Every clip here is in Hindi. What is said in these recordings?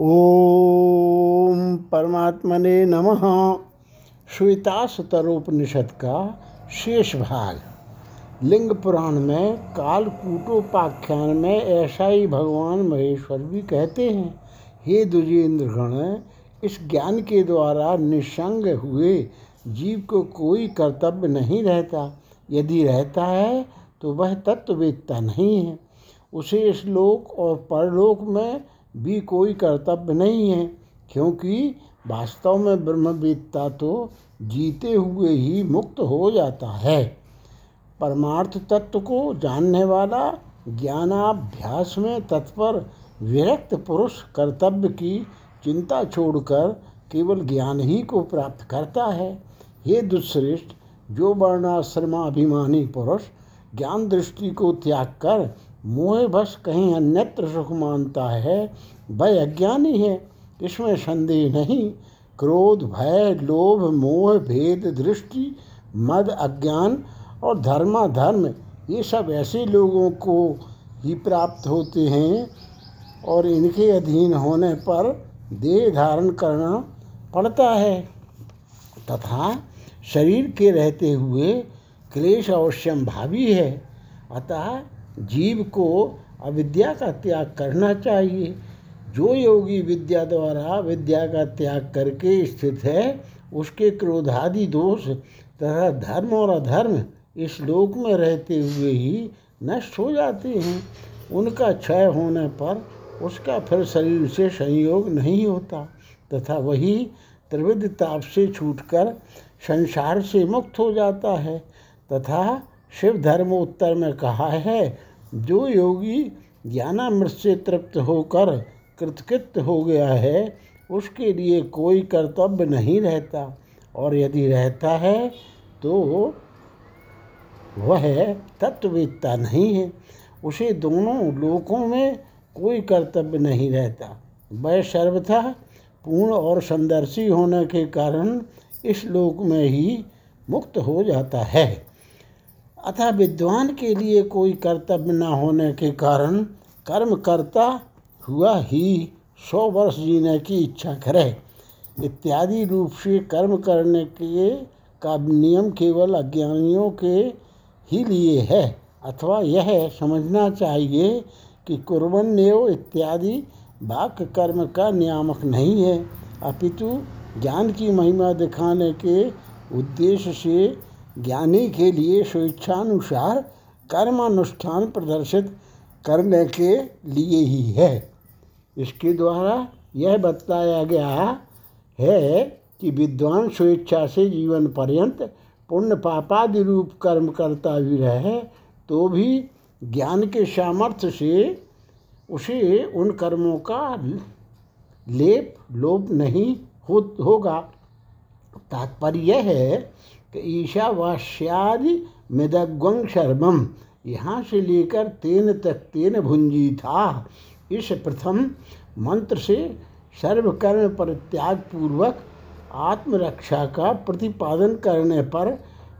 ओम परमात्मने नमः। श्वेताशतरोपनिषद का शेष भाग। लिंग पुराण में कालकूटोपाख्यान में ऐसा ही भगवान महेश्वर भी कहते हैं, हे दुजेंद्र गण इस ज्ञान के द्वारा निसंग हुए जीव को कोई कर्तव्य नहीं रहता। यदि रहता है तो वह तत्ववेदता नहीं है। उसे इस लोक और परलोक में भी कोई कर्तव्य नहीं है, क्योंकि वास्तव में ब्रह्मवेदता तो जीते हुए ही मुक्त हो जाता है। परमार्थ तत्व को जानने वाला ज्ञानाभ्यास में तत्पर विरक्त पुरुष कर्तव्य की चिंता छोड़कर केवल ज्ञान ही को प्राप्त करता है। ये दुश्रेष्ठ जो वर्णाश्रमाभिमानी पुरुष ज्ञान दृष्टि को त्याग कर मोह बस कहीं अन्यत्र सुख मानता है वह अज्ञानी है, इसमें संदेह नहीं। क्रोध, भय, लोभ, मोह, भेद, दृष्टि, मद, अज्ञान और धर्माधर्म, ये सब ऐसे लोगों को ही प्राप्त होते हैं और इनके अधीन होने पर देह धारण करना पड़ता है। तथा शरीर के रहते हुए क्लेश अवश्यम भावी है। अतः जीव को अविद्या का त्याग करना चाहिए। जो योगी विद्या द्वारा विद्या का त्याग करके स्थित है, उसके क्रोधादि दोष तथा धर्म और अधर्म इस लोक में रहते हुए ही नष्ट हो जाते हैं। उनका क्षय होने पर उसका फिर शरीर से संयोग नहीं होता तथा वही त्रिविध ताप से छूटकर संसार से मुक्त हो जाता है। तथा शिव धर्म उत्तर में कहा है जो योगी ज्ञानामृत से तृप्त होकर कृतकृत हो गया है, उसके लिए कोई कर्तव्य नहीं रहता। और यदि रहता है तो वह तत्ववेदता नहीं है। उसे दोनों लोकों में कोई कर्तव्य नहीं रहता। वह सर्वथा पूर्ण और संदर्शी होने के कारण इस लोक में ही मुक्त हो जाता है। अतः विद्वान के लिए कोई कर्तव्य न होने के कारण कर्म करता हुआ ही सौ वर्ष जीने की इच्छा करे। इत्यादि रूप से कर्म करने के का नियम केवल अज्ञानियों के ही लिए है, अथवा यह समझना चाहिए कि कुर्बन्यो इत्यादि वाक्य कर्म का नियामक नहीं है। अपितु ज्ञान की महिमा दिखाने के उद्देश्य से ज्ञानी के लिए स्वेच्छानुसार कर्मानुष्ठान प्रदर्शित करने के लिए ही है। इसके द्वारा यह बताया गया है कि विद्वान स्वेच्छा से जीवन पर्यंत पुण्य पापादि रूप कर्म करता भी रहे तो भी ज्ञान के सामर्थ्य से उसे उन कर्मों का लेप लोप नहीं हो, होगा। तात्पर्य यह है ईशावास्यादि मृदग्वं शर्मम यहाँ से लेकर तेन तक तेन भुंजी था। इस प्रथम मंत्र से सर्वकर्म परित्याग पूर्वक आत्मरक्षा का प्रतिपादन करने पर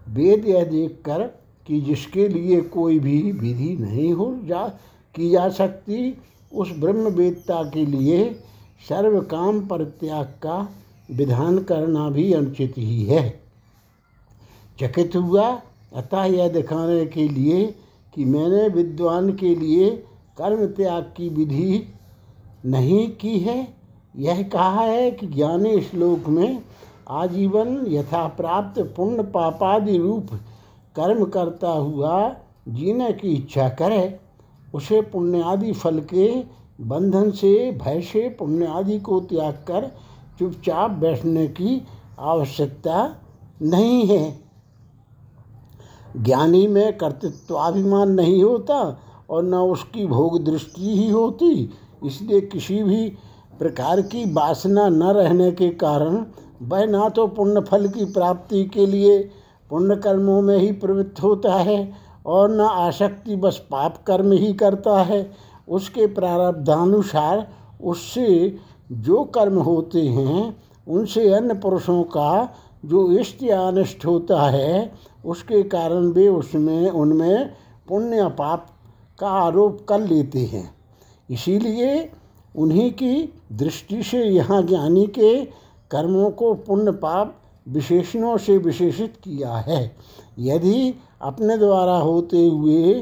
वेद यह देखकर कि जिसके लिए कोई भी विधि नहीं हो जा, की जा सकती, उस ब्रह्म वेदता के लिए सर्व काम परित्याग का विधान करना भी अनुचित ही है। चकित हुआ। अतः यह दिखाने के लिए कि मैंने विद्वान के लिए कर्म त्याग की विधि नहीं की है। यह कहा है कि ज्ञानी श्लोक में आजीवन यथा प्राप्त पुण्य पापादि रूप कर्म करता हुआ जीने की इच्छा करे, उसे पुण्यादि फल के बंधन से, भय से पुण्यादि को त्याग कर चुपचाप बैठने की आवश्यकता नहीं है। ज्ञानी में कर्तृत्वाभिमान नहीं होता और न उसकी भोग दृष्टि ही होती। इसलिए किसी भी प्रकार की वासना न रहने के कारण वह ना तो पुण्य फल की प्राप्ति के लिए पुण्य कर्मों में ही प्रवृत्त होता है और न आसक्ति बस पाप कर्म ही करता है। उसके प्रारब्धानुसार उससे जो कर्म होते हैं, उनसे अन्य पुरुषों का जो इष्ट या अनिष्ट होता है उसके कारण वे उसमें, उनमें पुण्य पाप का आरोप कर लेते हैं। इसीलिए उन्हीं की दृष्टि से यहाँ ज्ञानी के कर्मों को पुण्य पाप विशेषणों से विशेषित किया है। यदि अपने द्वारा होते हुए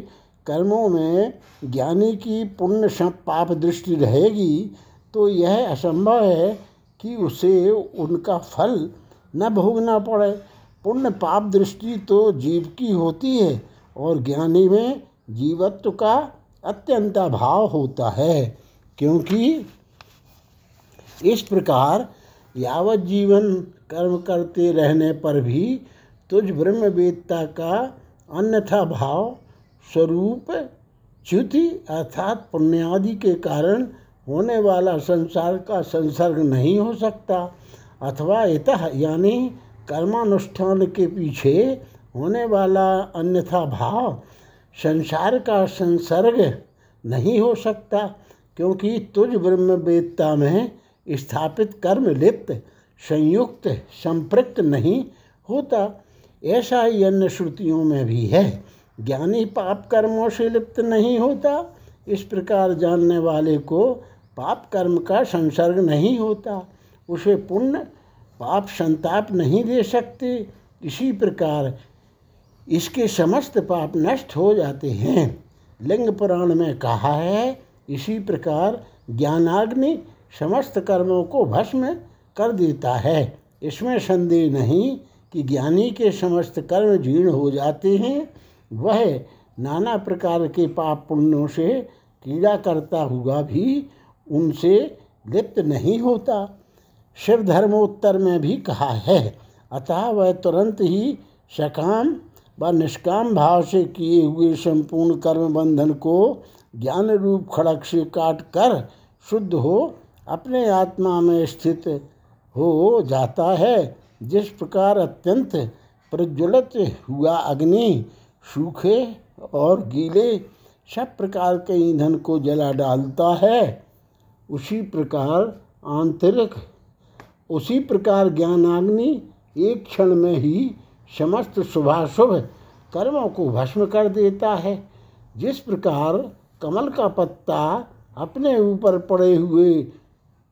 कर्मों में ज्ञानी की पुण्य पाप दृष्टि रहेगी तो यह असंभव है कि उसे उनका फल न भोगना पड़े। पुण्य पाप दृष्टि तो जीव की होती है और ज्ञानी में जीवत्व का अत्यंत अभाव होता है, क्योंकि इस प्रकार यावत जीवन कर्म करते रहने पर भी तुझ ब्रह्मवेदता का अन्यथा भाव स्वरूप च्युति अर्थात पुण्यादि के कारण होने वाला संसार का संसर्ग नहीं हो सकता, अथवा इतः यानी कर्मानुष्ठान के पीछे होने वाला अन्यथा भाव संसार का संसर्ग नहीं हो सकता, क्योंकि तुझ ब्रह्मवेदता में स्थापित कर्म लिप्त संयुक्त, संपृक्त नहीं होता। ऐसा ही अन्य श्रुतियों में भी है। ज्ञानी पाप कर्मों से लिप्त नहीं होता। इस प्रकार जानने वाले को पाप कर्म का संसर्ग नहीं होता। उसे पुण्य पाप संताप नहीं दे सकते। इसी प्रकार इसके समस्त पाप नष्ट हो जाते हैं। लिंग पुराण में कहा है, इसी प्रकार ज्ञानाग्नि समस्त कर्मों को भस्म कर देता है। इसमें संदेह नहीं कि ज्ञानी के समस्त कर्म जीर्ण हो जाते हैं। वह नाना प्रकार के पाप पुण्यों से कीड़ा करता हुआ भी उनसे लिप्त नहीं होता। शिव धर्मोत्तर में भी कहा है। अतः वह तुरंत ही सकाम व निष्काम भाव से किए हुए संपूर्ण कर्म बंधन को ज्ञान रूप खड़क से काट कर शुद्ध हो, अपने आत्मा में स्थित हो जाता है। जिस प्रकार अत्यंत प्रज्वलित हुआ अग्नि, सूखे और गीले, सब प्रकार के ईंधन को जला डालता है। उसी प्रकार आंतरिक उसी प्रकार ज्ञानाग्नि एक क्षण में ही समस्त शुभाशुभ कर्मों को भस्म कर देता है। जिस प्रकार कमल का पत्ता अपने ऊपर पड़े हुए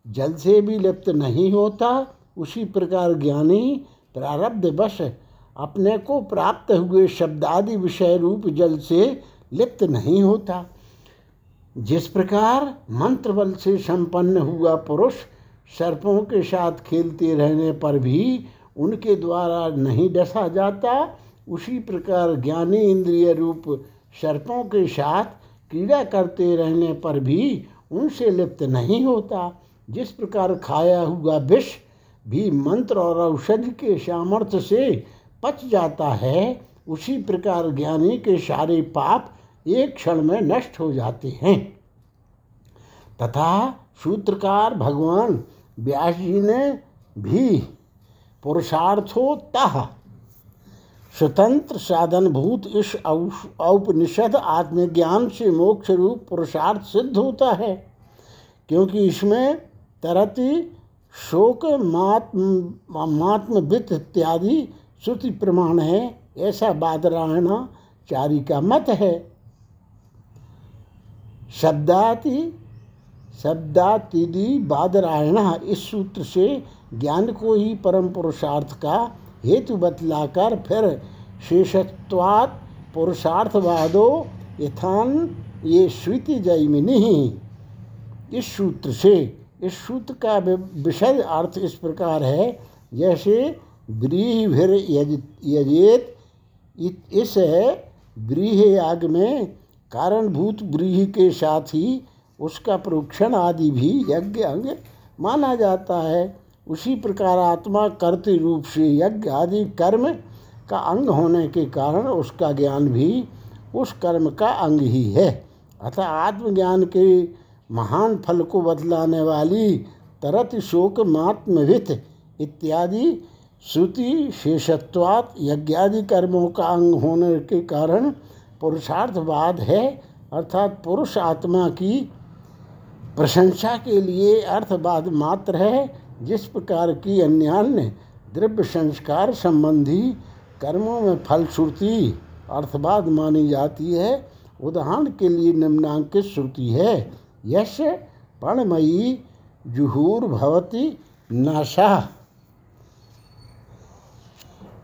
जल से भी लिप्त नहीं होता, उसी प्रकार ज्ञानी प्रारब्ध वश अपने को प्राप्त हुए शब्दादि विषय रूप जल से लिप्त नहीं होता। जिस प्रकार मंत्र बल से संपन्न हुआ पुरुष सर्पों के साथ खेलते रहने पर भी उनके द्वारा नहीं डसा जाता। उसी प्रकार ज्ञानी इंद्रिय रूप सर्पों के साथ क्रीड़ा करते रहने पर भी उनसे लिप्त नहीं होता। जिस प्रकार खाया हुआ विष भी मंत्र और औषधि के सामर्थ्य से पच जाता है, उसी प्रकार ज्ञानी के सारे पाप एक क्षण में नष्ट हो जाते हैं। तथा सूत्रकार भगवान व्यास जी ने भी पुरुषार्थोतः स्वतंत्र साधनभूत इस औपनिषद आत्मज्ञान से मोक्ष रूप पुरुषार्थ सिद्ध होता है, क्योंकि इसमें तरति, शोक मात्म मात्मवित इत्यादि श्रुति प्रमाण है, ऐसा बादरायणाचारी का मत है। शब्दाति शब्दातिदि बादरायण इस सूत्र से ज्ञान को ही परम पुरुषार्थ का हेतु बतलाकर फिर शेषत्वात् पुरुषार्थवादो यथान ये श्रुति जयमिनी इस सूत्र से, इस सूत्र का विषय अर्थ इस प्रकार है, जैसे व्रीहिभिर यजेत इस व्रीह याग में कारणभूत व्रीहि के साथ ही उसका प्रोक्षण आदि भी यज्ञ अंग माना जाता है। उसी प्रकार आत्मा कर्त रूप से यज्ञ आदि कर्म का अंग होने के कारण उसका ज्ञान भी उस कर्म का अंग ही है। अतः आत्मज्ञान के महान फल को बतलाने वाली तरत शोक मात्मवित इत्यादि श्रुति शेषत्वात यज्ञादि कर्मों का अंग होने के कारण पुरुषार्थवाद है। अर्थात पुरुष आत्मा की प्रशंसा के लिए अर्थवाद मात्र है, जिस प्रकार की अन्यान्य द्रव्य संस्कार संबंधी कर्मों में फलश्रुति अर्थवाद मानी जाती है, उदाहरण के लिए निम्नांकित श्रुति है, यश पणमयी जुहुर्भवती नाशा।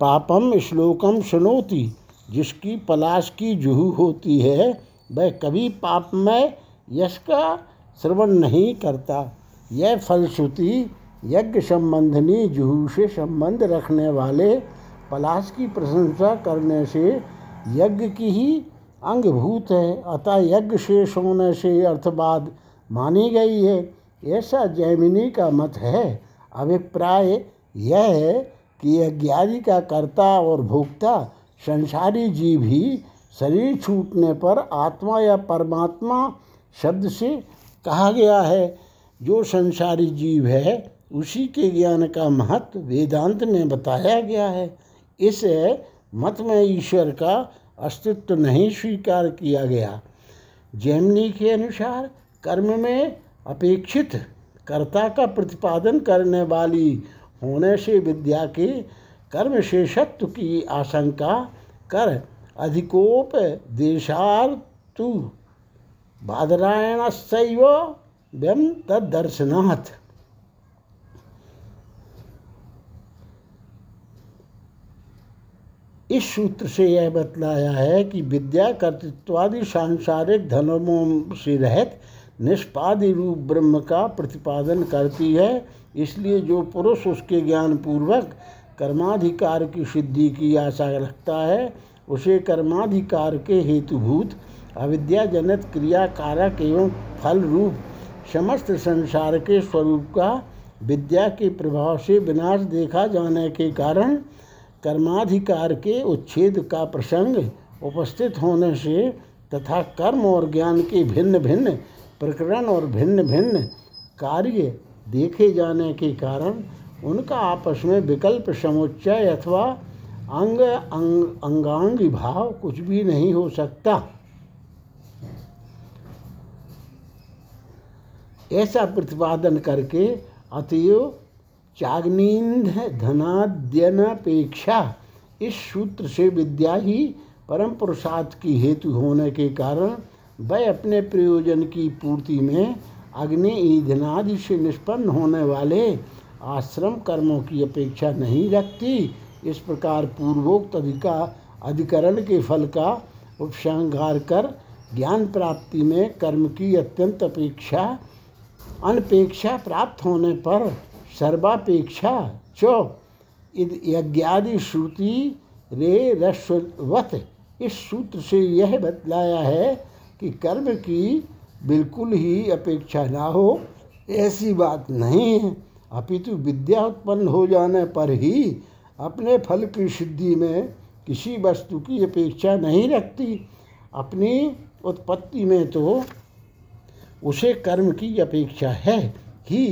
पापम श्लोकम सुनोति जिसकी पलाश की जुहू होती है, वह कभी पाप में, यश का श्रवण नहीं करता। यह फलश्रुति यज्ञ संबंधनी जुहू से संबंध रखने वाले पलाश की प्रशंसा करने से यज्ञ की ही अंगभूत है। अतः यज्ञ शेष होने से अर्थवाद मानी गई है। ऐसा जैमिनी का मत है। अभिप्राय यह है कि यज्ञादि का कर्ता और भोक्ता संसारी जीव ही शरीर छूटने पर आत्मा या परमात्मा शब्द से कहा गया है, जो संसारी जीव है, उसी के ज्ञान का महत्व वेदांत में बताया गया है। इस मत में ईश्वर का अस्तित्व नहीं स्वीकार किया गया। जैमनी के अनुसार कर्म में अपेक्षित कर्ता का प्रतिपादन करने वाली होने से विद्या के कर्म शेषत्व की आशंका कर अधिकोप देशार्तु बादरायणस्व व्यम तदर्शनाथ इस सूत्र से यह बतलाया है कि विद्या, कर्तृत्वादि, सांसारिक धर्मों से रहित निष्पादि रूप ब्रह्म का प्रतिपादन करती है। इसलिए जो पुरुष उसके ज्ञान पूर्वक कर्माधिकार की सिद्धि की आशा रखता है, उसे कर्माधिकार के हेतुभूत अविद्याजनित क्रिया कारक एवं फल रूप समस्त संसार के स्वरूप का विद्या के प्रभाव से विनाश देखा जाने के कारण कर्माधिकार के उच्छेद का प्रसंग उपस्थित होने से तथा कर्म और ज्ञान के भिन्न भिन्न प्रकरण और भिन्न भिन्न कार्य देखे जाने के कारण उनका आपस में विकल्प समुच्चय अथवा अंग अंग अंगांगी भाव कुछ भी नहीं हो सकता। ऐसा प्रतिपादन करके अतएव चाग्निंध धनाद्यनपेक्षा इस सूत्र से विद्या ही परम पुरुषार्थ की हेतु होने के कारण वह अपने प्रयोजन की पूर्ति में अग्नि ईंधनादि से निष्पन्न होने वाले आश्रम कर्मों की अपेक्षा नहीं रखती। इस प्रकार पूर्वोक्त अधिका अधिकरण के फल का उपसंहार कर ज्ञान प्राप्ति में कर्म की अत्यंत अपेक्षा अनपेक्षा प्राप्त होने पर सर्वापेक्षा चो यज्ञादि श्रुति रे रस्वत। इस सूत्र से यह बतलाया है कि कर्म की बिल्कुल ही अपेक्षा ना हो, ऐसी बात नहीं है। अपितु विद्या उत्पन्न हो जाने पर ही अपने फल की सिद्धि में किसी वस्तु की अपेक्षा नहीं रखती। अपनी उत्पत्ति में तो उसे कर्म की अपेक्षा है ही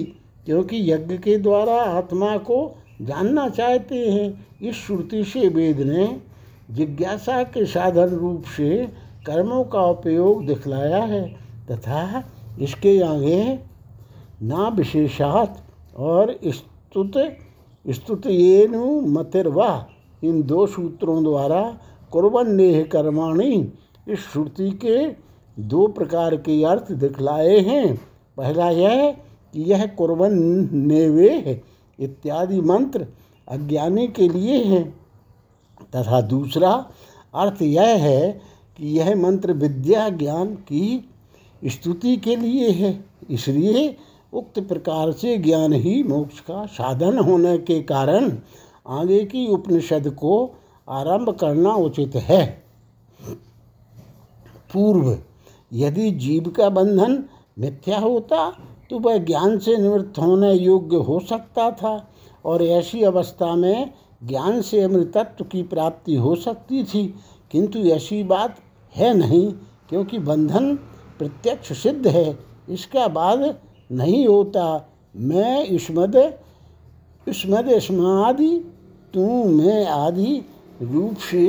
क्योंकि यज्ञ के द्वारा आत्मा को जानना चाहते हैं, इस श्रुति से वेद ने जिज्ञासा के साधन रूप से कर्मों का उपयोग दिखलाया है तथा इसके आगे ना विशेषात और स्तुत स्तुत मतिर्वा, इन दो सूत्रों द्वारा कुर्बन नेह कर्माणी इस श्रुति के दो प्रकार के अर्थ दिखलाए हैं। पहला यह कि यह कुर्बन नेवे है, इत्यादि मंत्र अज्ञानी के लिए है। तथा दूसरा अर्थ यह है कि यह मंत्र विद्या ज्ञान की स्तुति के लिए है, इसलिए उक्त प्रकार से ज्ञान ही मोक्ष का साधन होने के कारण आगे की उपनिषद को आरंभ करना उचित है। पूर्व यदि जीव का बंधन मिथ्या होता तो वह ज्ञान से निवृत्त होने योग्य हो सकता था, और ऐसी अवस्था में ज्ञान से अमृतत्व की प्राप्ति हो सकती थी। किंतु ऐसी बात है नहीं, क्योंकि बंधन प्रत्यक्ष सिद्ध है, इसका बाद नहीं होता। मैं इसमद इसमद स्मादि, तू मैं आदि रूप से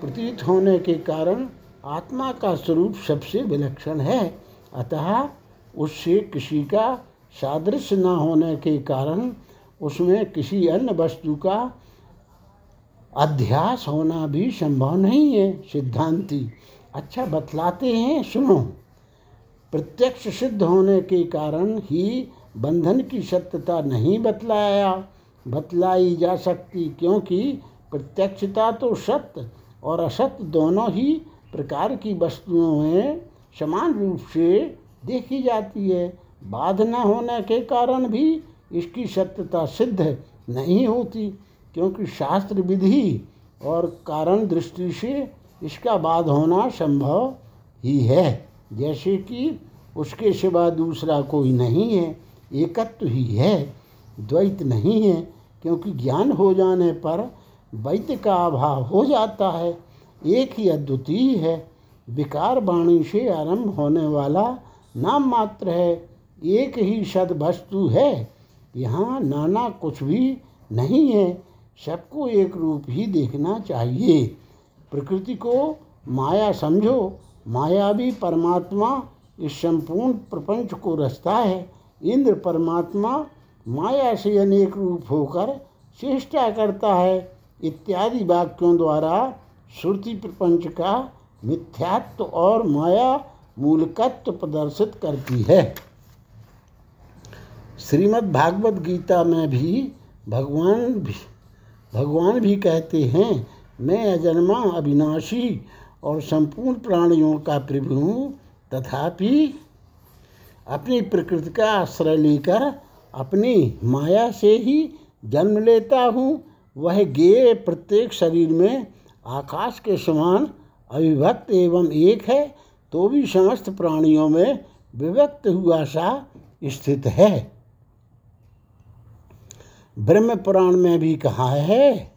प्रतीत होने के कारण आत्मा का स्वरूप सबसे विलक्षण है। अतः उससे किसी का सादृश्य न होने के कारण उसमें किसी अन्य वस्तु का अध्यास होना भी संभव नहीं है, सिद्धांति। अच्छा बतलाते हैं, सुनो। प्रत्यक्ष सिद्ध होने के कारण ही बंधन की सत्यता नहीं बतलाया, बतलाई जा सकती, क्योंकि प्रत्यक्षता तो सत्य और असत्य दोनों ही प्रकार की वस्तुओं में समान रूप से देखी जाती है। बाध न होने के कारण भी इसकी सत्यता सिद्ध नहीं होती, क्योंकि शास्त्र विधि और कारण दृष्टि से इसका बाध होना संभव ही है। जैसे कि उसके सिवा दूसरा कोई नहीं है, एकत्व ही है, द्वैत नहीं है, क्योंकि ज्ञान हो जाने पर वैद्य का अभाव हो जाता है। एक ही अद्वितीय है। विकार वाणी से आरंभ होने वाला नाम मात्र है। एक ही सद वस्तु है। यहाँ नाना कुछ भी नहीं है। सबको एक रूप ही देखना चाहिए। प्रकृति को माया समझो। माया भी परमात्मा इस संपूर्ण प्रपंच को रचता है। इंद्र परमात्मा माया से अनेक रूप होकर चेष्टा करता है। इत्यादि वाक्यों द्वारा श्रुति प्रपंच का मिथ्यात्व और माया मूलकत्व प्रदर्शित करती है। श्रीमद् भागवत गीता में भी भगवान भी भगवान भी कहते हैं, मैं अजन्मा अविनाशी और संपूर्ण प्राणियों का प्रभु हूँ, तथापि अपनी प्रकृति का आश्रय लेकर अपनी माया से ही जन्म लेता हूँ। वह गेय प्रत्येक शरीर में आकाश के समान अविभक्त एवं एक है तो भी समस्त प्राणियों में विभक्त हुआ सा स्थित है। ब्रह्म पुराण में भी कहा है,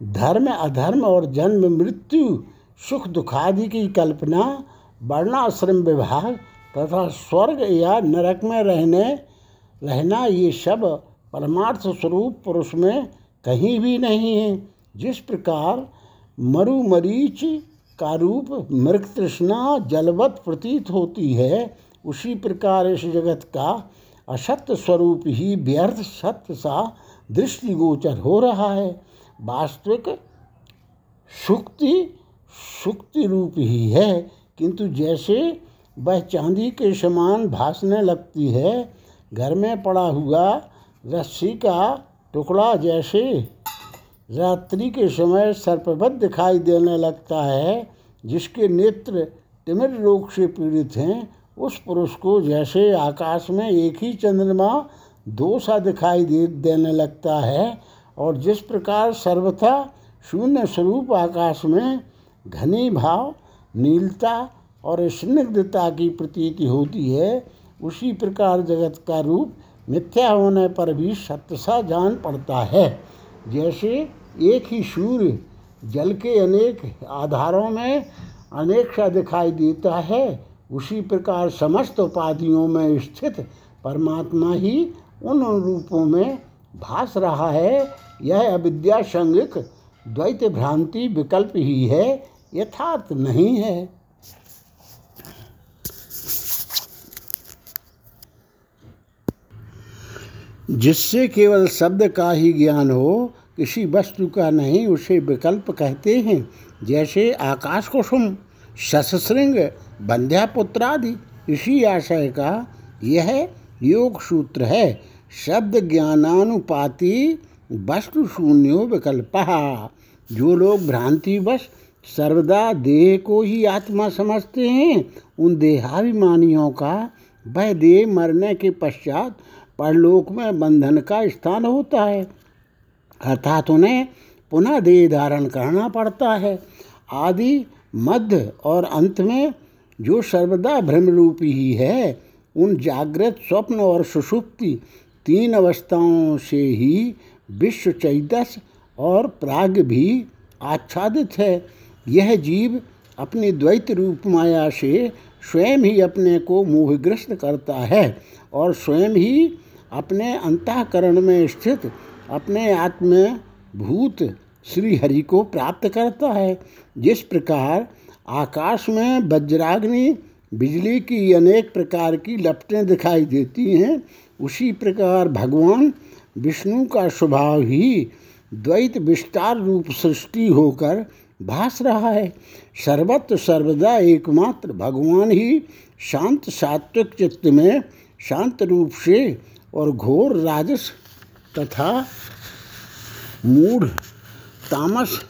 धर्म अधर्म और जन्म मृत्यु, सुख दुखादि की कल्पना, वर्णाश्रम विभाग तथा स्वर्ग या नरक में रहने, रहना ये सब परमार्थ स्वरूप पुरुष में कहीं भी नहीं है। जिस प्रकार मरुमरीच का रूप मृग तृष्णा जलवत प्रतीत होती है, उसी प्रकार इस जगत का असत्य स्वरूप ही व्यर्थ सत्य सा दृष्टिगोचर हो रहा है। वास्तविक सुक्ति सुक्ति रूप ही है, किंतु जैसे वह चांदी के समान भासने लगती है, घर में पड़ा हुआ रस्सी का टुकड़ा जैसे रात्रि के समय सर्पवत दिखाई देने लगता है, जिसके नेत्र तिमिर रोग से पीड़ित हैं, उस पुरुष को जैसे आकाश में एक ही चंद्रमा दो सा दिखाई दे, देने लगता है, और जिस प्रकार सर्वथा शून्य स्वरूप आकाश में घनी भाव, नीलता और स्निग्धता की प्रतीति होती है, उसी प्रकार जगत का रूप मिथ्या होने पर भी सत्य सा जान पड़ता है। जैसे एक ही सूर्य जल के अनेक आधारों में अनेक सा दिखाई देता है। उसी प्रकार समस्त उपाधियों में स्थित परमात्मा ही उन रूपों में भास रहा है। यह अविद्या संगिक द्वैत भ्रांति विकल्प ही है, यथार्थ नहीं है। जिससे केवल शब्द का ही ज्ञान हो किसी वस्तु का नहीं, उसे विकल्प कहते हैं। जैसे आकाश कुसुम शशृंग बंध्यापुत्रादि। इसी आशय का यह योग सूत्र है। शब्द ज्ञानानुपाति वस्तु शून्यो विकल्प। जो लोग भ्रांतिवश सर्वदा देह को ही आत्मा समझते हैं, उन देहाभिमानियों का वह देह मरने के पश्चात परलोक में बंधन का स्थान होता है। अर्थात उन्हें पुनः देह धारण करना पड़ता है। आदि मध्य और अंत में जो सर्वदा भ्रम रूपी ही है, उन जागृत स्वप्न और सुषुप्ति तीन अवस्थाओं से ही विश्व चैतस और प्राग भी आच्छादित है। यह जीव अपनी द्वैत रूप माया से स्वयं ही अपने को मोहग्रस्त करता है और स्वयं ही अपने अंतकरण में स्थित अपने आत्म भूत श्री हरि को प्राप्त करता है। जिस प्रकार आकाश में वज्राग्नि बिजली की अनेक प्रकार की लपटें दिखाई देती हैं, उसी प्रकार भगवान विष्णु का स्वभाव ही द्वैत विस्तार रूप सृष्टि होकर भास रहा है। सर्वत्र सर्वदा एकमात्र भगवान ही शांत सात्विक चित्त में शांत रूप से और घोर राजस तथा मूढ़ तामस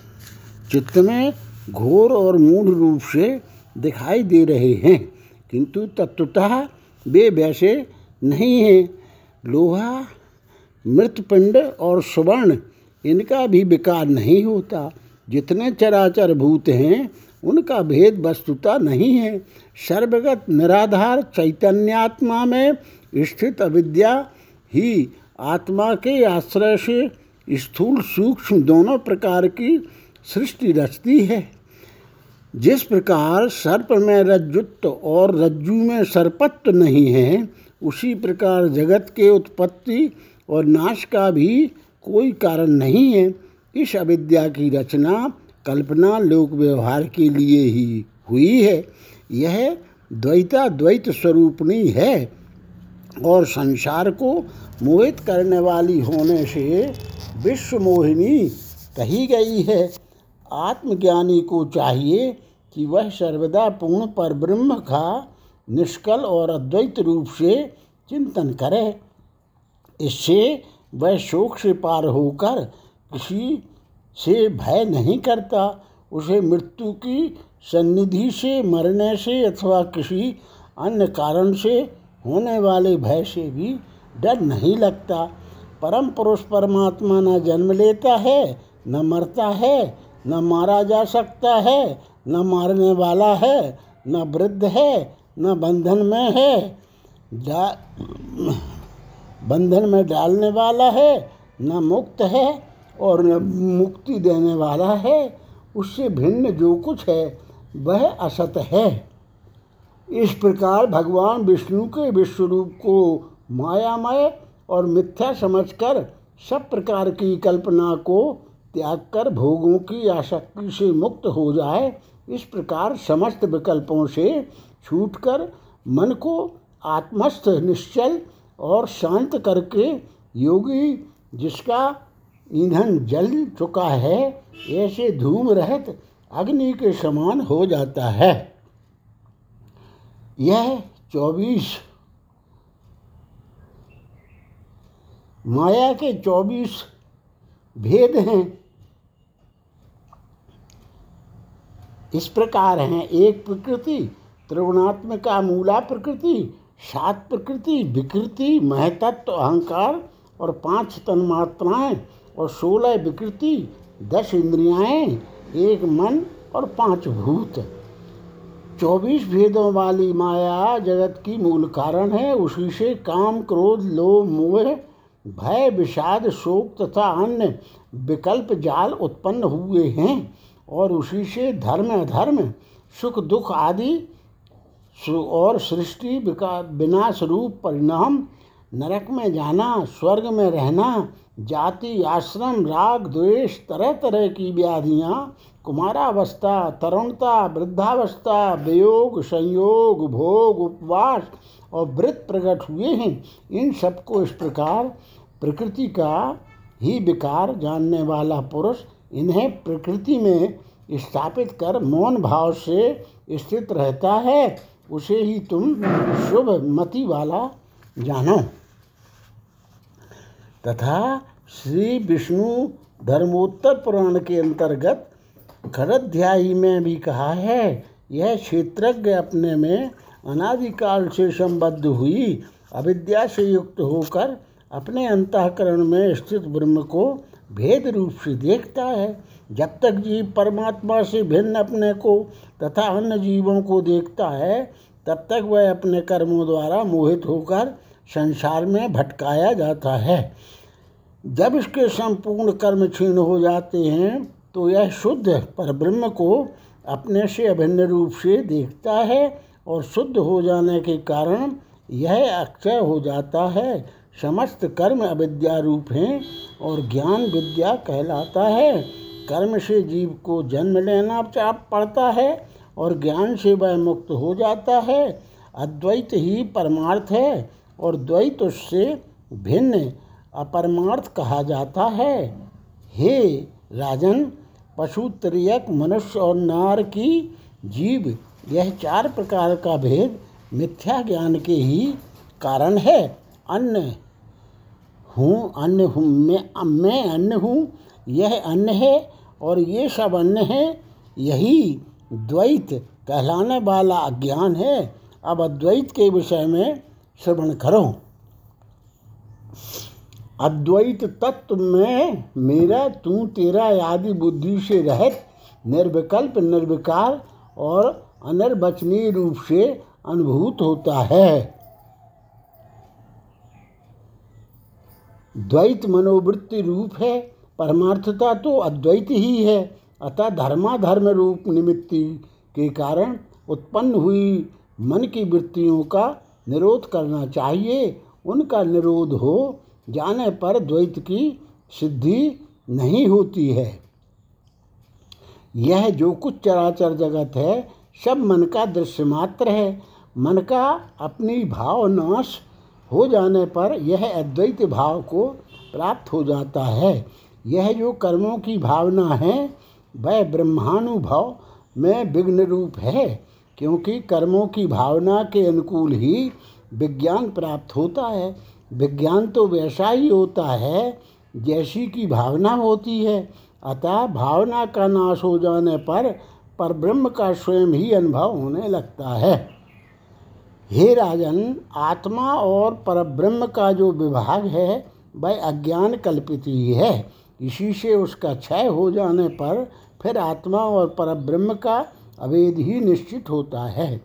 चित्त में घोर और मूढ़ रूप से दिखाई दे रहे हैं। किंतु तत्वतः वे वैसे नहीं हैं। लोहा, मृतपिंड और सुवर्ण इनका भी विकार नहीं होता। जितने चराचर भूत हैं, उनका भेद वस्तुता नहीं है। सर्वगत निराधार चैतन्यात्मा में स्थित अविद्या ही आत्मा के आश्रय से स्थूल सूक्ष्म दोनों प्रकार की सृष्टि रचती है। जिस प्रकार सर्प में रज्जुत्व और रज्जु में सर्पत्व नहीं है, उसी प्रकार जगत के उत्पत्ति और नाश का भी कोई कारण नहीं है। इस अविद्या की रचना कल्पना लोक व्यवहार के लिए ही हुई है। यह द्वैता द्वैत स्वरूपणी है। और संसार को मोहित करने वाली होने से विश्व मोहिनी कही गई है। आत्मज्ञानी को चाहिए कि वह सर्वदा पूर्ण पर ब्रह्म का निष्कल और अद्वैत रूप से चिंतन करे। इससे वह शोक से पार होकर किसी से भय नहीं करता। उसे मृत्यु की सन्निधि से, मरने से अथवा किसी अन्य कारण से होने वाले भय से भी डर नहीं लगता। परम पुरुष परमात्मा न जन्म लेता है, न मरता है, न मारा जा सकता है, न मारने वाला है, न वृद्ध है, न बंधन में है। बंधन में डालने वाला है, न मुक्त है और न मुक्ति देने वाला है। उससे भिन्न जो कुछ है, वह असत है। इस प्रकार भगवान विष्णु के विश्वरूप को मायामय और मिथ्या समझकर सब प्रकार की कल्पना को त्याग कर भोगों की आसक्ति से मुक्त हो जाए, इस प्रकार समस्त विकल्पों से छूटकर मन को आत्मस्थ, निश्चल और शांत करके योगी, जिसका ईंधन जल चुका है, ऐसे धूम रहत अग्नि के समान हो जाता है। यह चौबीस माया के चौबीस भेद हैं। इस प्रकार हैं एक प्रकृति, त्रिगुणात्मिका मूला प्रकृति, सात प्रकृति, विकृति, महतत्व, अहंकार और पाँच तन्मात्राएँ और सोलह विकृति, दस इंद्रियाएँ, एक मन और पाँच भूत। चौबीस भेदों वाली माया जगत की मूल कारण है। उसी से काम, क्रोध, लोभ, मोह, भय, विषाद, शोक तथा अन्य विकल्प जाल उत्पन्न हुए हैं और उसी से धर्म, अधर्म, सुख, दुख आदि और सृष्टि विनाश रूप परिणाम, नरक में जाना, स्वर्ग में रहना, जाति, आश्रम, राग, द्वेष तरह तरह की व्याधियाँ कुमारावस्था तरुणता वृद्धावस्था, वियोग, संयोग, भोग, उपवास और व्रत प्रकट हुए हैं। इन सबको इस प्रकार प्रकृति का ही विकार जानने वाला पुरुष इन्हें प्रकृति में स्थापित कर मौन भाव से स्थित रहता है। उसे ही तुम शुभ मति वाला जानो। तथा श्री विष्णु धर्मोत्तर पुराण के अंतर्गत खरध्यायी में भी कहा है, यह क्षेत्रज्ञ अपने में अनादिकाल से संबद्ध हुई, अविद्या से युक्त होकर अपने अंतकरण में स्थित ब्रह्म को भेद रूप से देखता है। जब तक जीव परमात्मा से भिन्न अपने को तथा अन्य जीवों को देखता है, तब तक वह अपने कर्मों द्वारा मोहित होकर संसार में भटकाया जाता है। जब इसके संपूर्ण कर्म क्षीण हो जाते हैं तो यह शुद्ध परब्रह्म को अपने से अभिन्न रूप से देखता है और शुद्ध हो जाने के कारण यह अक्षय हो जाता है। समस्त कर्म अविद्या रूप हैं और ज्ञान विद्या कहलाता है। कर्म से जीव को जन्म लेना पड़ता है और ज्ञान से वह मुक्त हो जाता है। अद्वैत ही परमार्थ है और द्वैत उससे भिन्न अपरमार्थ कहा जाता है। हे राजन पशु त्रियक मनुष्य और नार की जीव, यह चार प्रकार का भेद मिथ्या ज्ञान के ही कारण है। अन्य हूँ अन्य हूँ, मैं मैं अन्य हूँ, यह अन्य है और ये सब अन्य है, यही द्वैत कहलाने वाला अज्ञान है। अब अद्वैत के विषय में श्रवण करो। अद्वैत तत्व में मेरा, तू तेरा आदि बुद्धि से रहित, निर्विकल्प, निर्विकार और अनर्वचनीय रूप से अनुभूत होता है। द्वैत मनोवृत्ति रूप है, परमार्थता तो अद्वैत ही है, अतः धर्माधर्म रूप निमित्ति के कारण उत्पन्न हुई मन की वृत्तियों का निरोध करना चाहिए, उनका निरोध हो जाने पर द्वैत की सिद्धि नहीं होती है। यह जो कुछ चराचर जगत है, सब मन का दृश्य मात्र है। मन का अपनी भाव नाश हो जाने पर यह अद्वैत भाव को प्राप्त हो जाता है। यह जो कर्मों की भावना है, वह ब्रह्मानुभव में विघ्न रूप है, क्योंकि कर्मों की भावना के अनुकूल ही विज्ञान प्राप्त होता है। विज्ञान तो वैसा ही होता है जैसी की भावना होती है। अतः भावना का नाश हो जाने पर पर ब्रह्म का स्वयं ही अनुभव होने लगता है। हे राजन, आत्मा और परब्रह्म का जो विभाग है, वह अज्ञान कल्पित ही है। इसी से उसका क्षय हो जाने पर फिर आत्मा और परब्रह्म का अवेद ही निश्चित होता है।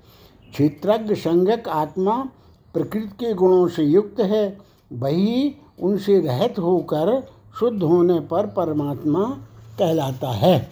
क्षेत्रज्ञ संज्ञक आत्मा प्रकृति के गुणों से युक्त है, वही उनसे रहित होकर शुद्ध होने पर परमात्मा कहलाता है।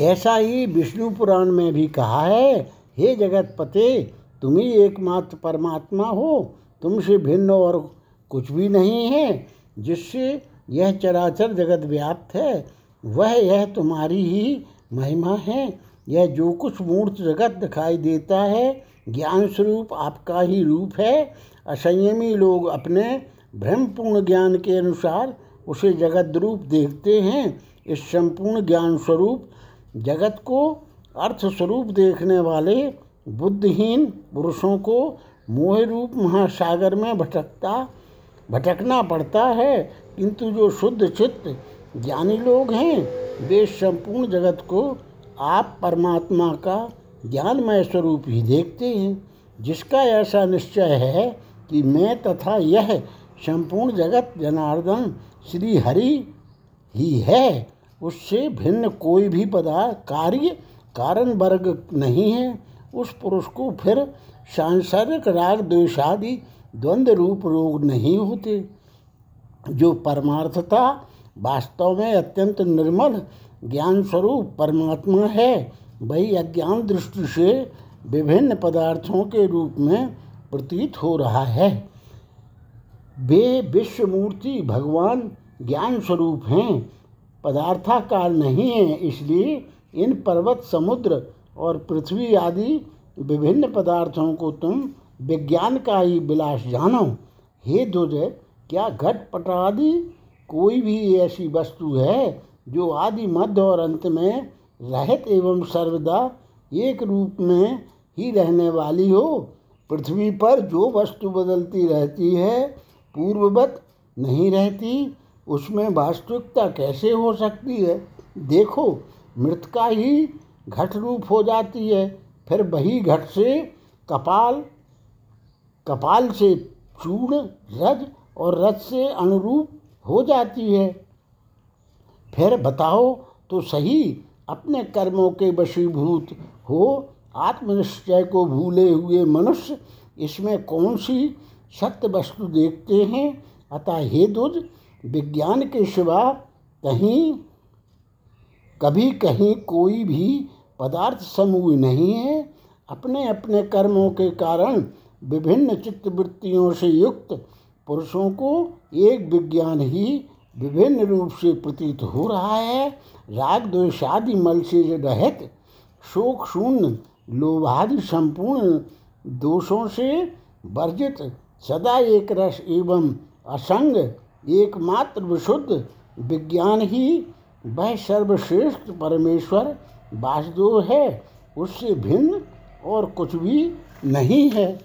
ऐसा ही विष्णु पुराण में भी कहा है, हे जगत पते तुम ही एकमात्र परमात्मा हो। तुमसे भिन्न और कुछ भी नहीं है, जिससे यह चराचर जगत व्याप्त है। वह यह तुम्हारी ही महिमा है। यह जो कुछ मूर्त जगत दिखाई देता है ज्ञान स्वरूप आपका ही रूप है। असंयमी लोग अपने भ्रमपूर्ण ज्ञान के अनुसार उसे जगत रूप देखते हैं। इस संपूर्ण ज्ञान स्वरूप जगत को अर्थ स्वरूप देखने वाले बुद्धिहीन पुरुषों को मोह रूप महासागर में भटकता, भटकना पड़ता है। किंतु जो शुद्ध चित्त ज्ञानी लोग हैं, वे संपूर्ण जगत को आप परमात्मा का ज्ञानमय स्वरूप ही देखते हैं, जिसका ऐसा निश्चय है कि मैं तथा यह संपूर्ण जगत जनार्दन श्री हरि ही है। उससे भिन्न कोई भी पदार्थ, कार्य, कारण वर्ग नहीं है। उस पुरुष को फिर सांसारिक राग द्वेषादि द्वंद्व रूप रोग नहीं होते, जो परमार्थता वास्तव में अत्यंत निर्मल ज्ञान स्वरूप परमात्मा है। वही अज्ञान दृष्टि से विभिन्न पदार्थों के रूप में प्रतीत हो रहा है। वे विश्वमूर्ति भगवान ज्ञान स्वरूप हैं। पदार्थाकार नहीं है, इसलिए इन पर्वत, समुद्र और पृथ्वी आदि विभिन्न पदार्थों को तुम विज्ञान का ही विलास जानो। हे ध्वज क्या घट पट आदि कोई भी ऐसी वस्तु है जो आदि मध्य और अंत में रहित एवं सर्वदा एक रूप में ही रहने वाली हो। पृथ्वी पर जो वस्तु बदलती रहती है, पूर्ववत नहीं रहती, उसमें वास्तविकता कैसे हो सकती है? देखो मृतका ही घट रूप हो जाती है, फिर वही घट से कपाल कपाल से चूर्ण, रज और रज से अनुरूप हो जाती है। फिर बताओ तो सही अपने कर्मों के वशीभूत हो, आत्मनिश्चय को भूले हुए मनुष्य, इसमें कौन सी सत्य वस्तु देखते हैं? अतः हे दुज विज्ञान के सिवा कहीं, कभी कहीं कोई भी पदार्थ समूह नहीं है। अपने अपने कर्मों के कारण विभिन्न चित्तवृत्तियों से युक्त पुरुषों को एक विज्ञान ही विभिन्न रूप से प्रतीत हो रहा है। राग द्वेषादि मल से रहित, शोक शून्य, लोभादि संपूर्ण दोषों से वर्जित सदा एक रस एवं असंग, एकमात्र विशुद्ध विज्ञान ही। वह सर्वश्रेष्ठ परमेश्वर वासुदेव है। उससे भिन्न और कुछ भी नहीं है।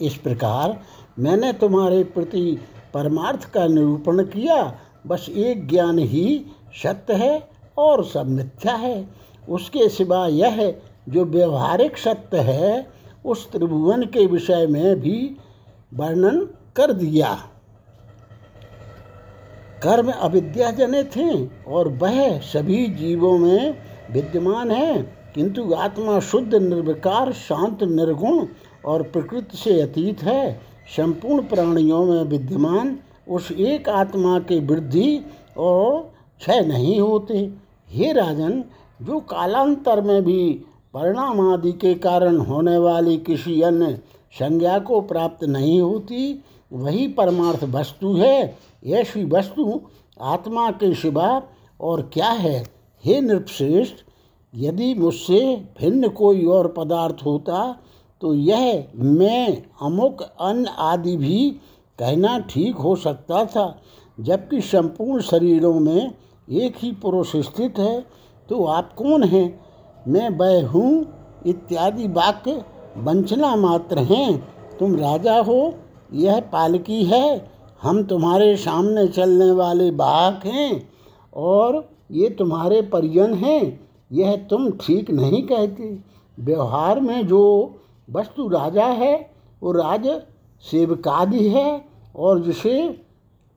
इस प्रकार मैंने तुम्हारे प्रति परमार्थ का निरूपण किया, बस एक ज्ञान ही सत्य है और सब मिथ्या है। उसके सिवा यह जो व्यवहारिक सत्य है, उस त्रिभुवन के विषय में भी वर्णन कर दिया। कर्म अविद्या जनित हैं और वह सभी जीवों में विद्यमान है, किंतु आत्मा शुद्ध, निर्विकार, शांत, निर्गुण और प्रकृति से अतीत है। संपूर्ण प्राणियों में विद्यमान उस एक आत्मा के वृद्धि और क्षय नहीं होते। हे राजन, जो कालांतर में भी परिणाम आदि के कारण होने वाली किसी अन्य संज्ञा को प्राप्त नहीं होती, वही परमार्थ वस्तु है। ऐसी वस्तु आत्मा के सिवा और क्या है? हे नृपश्रेष्ठ, यदि मुझसे भिन्न कोई और पदार्थ होता तो यह मैं, अमुक अन्न आदि भी कहना ठीक हो सकता था। जबकि संपूर्ण शरीरों में एक ही पुरुष स्थित है तो आप कौन हैं? मैं वह हूँ, इत्यादि वाक्य वंचना मात्र हैं। तुम राजा हो, यह पालकी है, हम तुम्हारे सामने चलने वाले बाहक हैं, और ये तुम्हारे परिजन हैं, यह तुम ठीक नहीं कहते। व्यवहार में जो वस्तु राजा है, वो राज सेवकादि है और जिसे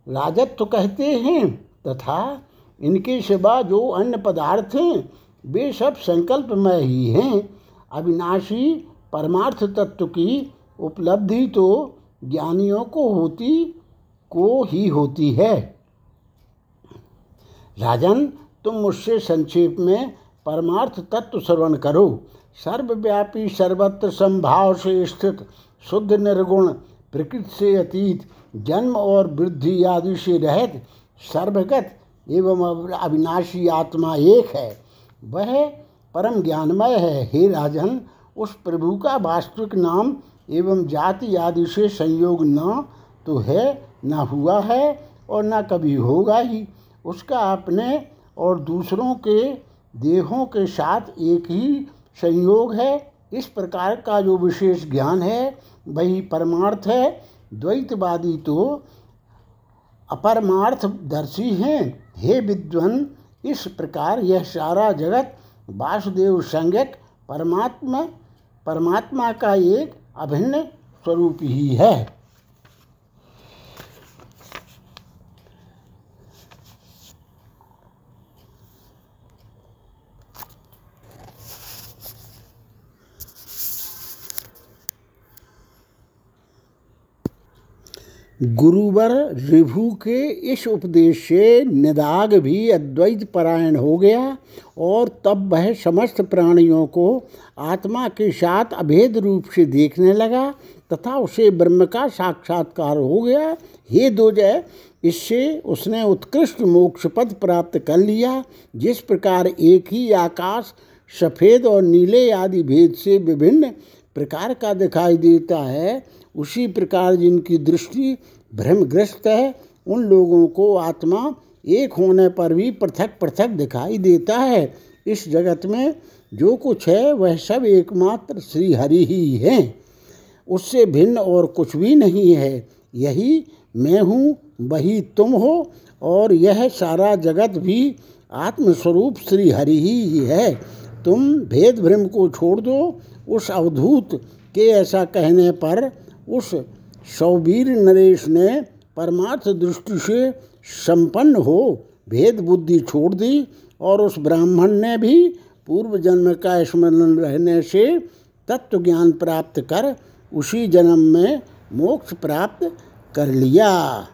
राजत्व कहते हैं तथा इनके सिवा जो अन्य पदार्थ हैं, वे सब संकल्पमय ही हैं। अविनाशी परमार्थ तत्व की उपलब्धि तो ज्ञानियों को होती, को ही होती है। राजन, तुम मुझसे संक्षेप में परमार्थ तत्व श्रवण करो। सर्वव्यापी, सर्वत्र संभाव से स्थित, शुद्ध, निर्गुण, प्रकृति से अतीत, जन्म और वृद्धि आदि से रहित, सर्वगत एवं अविनाशी आत्मा एक है। वह परम ज्ञानमय है। हे राजन, उस प्रभु का वास्तविक नाम एवं जाति आदि से संयोग न तो है, न हुआ है और न कभी होगा ही। उसका अपने और दूसरों के देहों के साथ एक ही संयोग है, इस प्रकार का जो विशेष ज्ञान है, वही परमार्थ है। द्वैतवादी तो अपरमार्थ दर्शी हैं। हे विद्वन, इस प्रकार यह सारा जगत वासुदेव संज्ञक परमात्मा परमात्मा का एक अभिन्न स्वरूप ही है। गुरुवर रिभु के इस उपदेश से निदाग भी अद्वैत परायण हो गया और तब वह समस्त प्राणियों को आत्मा के साथ अभेद रूप से देखने लगा तथा उसे ब्रह्म का साक्षात्कार हो गया। हे दो जय इससे उसने उत्कृष्ट मोक्ष पद प्राप्त कर लिया। जिस प्रकार एक ही आकाश, सफ़ेद और नीले आदि भेद से विभिन्न प्रकार का दिखाई देता है, उसी प्रकार जिनकी दृष्टि भ्रमग्रस्त है, उन लोगों को आत्मा एक होने पर भी पृथक पृथक दिखाई देता है। इस जगत में जो कुछ है, वह सब एकमात्र श्री हरि ही है। उससे भिन्न और कुछ भी नहीं है। यही मैं हूँ, वही तुम हो, और यह सारा जगत भी आत्मस्वरूप श्री हरि ही है। तुम भेद भ्रम को छोड़ दो उस अवधूत के ऐसा कहने पर उस सौवीर नरेश ने परमार्थ दृष्टि से संपन्न हो भेद बुद्धि छोड़ दी और उस ब्राह्मण ने भी पूर्व जन्म का स्मरण रहने से तत्व ज्ञान प्राप्त कर उसी जन्म में मोक्ष प्राप्त कर लिया।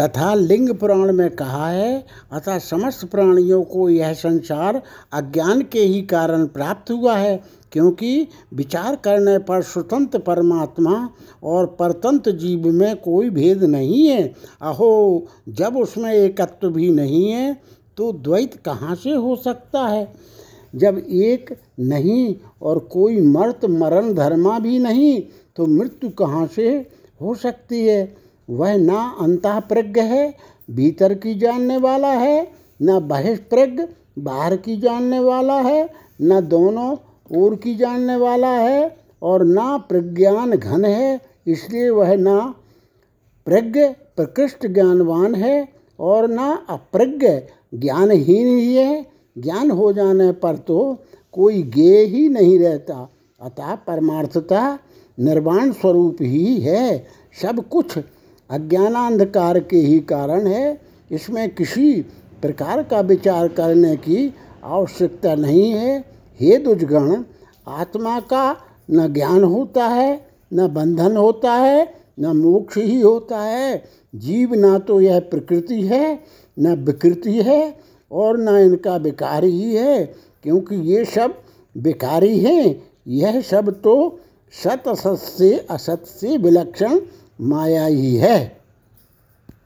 तथा लिंग पुराण में कहा है, अतः समस्त प्राणियों को यह संसार अज्ञान के ही कारण प्राप्त हुआ है, क्योंकि विचार करने पर स्वतंत्र परमात्मा और परतंत्र जीव में कोई भेद नहीं है। अहो, जब उसमें एकत्व भी नहीं है तो द्वैत कहाँ से हो सकता है? जब एक नहीं और कोई मर्त मरण धर्मा भी नहीं तो मृत्यु कहाँ से हो सकती है? वह ना अंत प्रज्ञ है, भीतर की जानने वाला है, न बहिष्प्रज्ञ, बाहर की जानने वाला है, न दोनों ओर की जानने वाला है और ना प्रज्ञान घन है, इसलिए वह ना प्रज्ञ, प्रकृष्ट ज्ञानवान है और ना अप्रज्ञ, ज्ञानहीन ही है। ज्ञान हो जाने पर तो कोई गे ही नहीं रहता। अतः परमार्थता निर्वाण स्वरूप ही है। सब कुछ अज्ञानांधकार के ही कारण है। इसमें किसी प्रकार का विचार करने की आवश्यकता नहीं है। हे दुजगण आत्मा का न ज्ञान होता है, न बंधन होता है, न मोक्ष ही होता है। जीव ना तो यह प्रकृति है, न विकृति है और न इनका विकार ही है, क्योंकि ये सब विकारी हैं। यह सब तो सत असत से असत से विलक्षण माया ही है।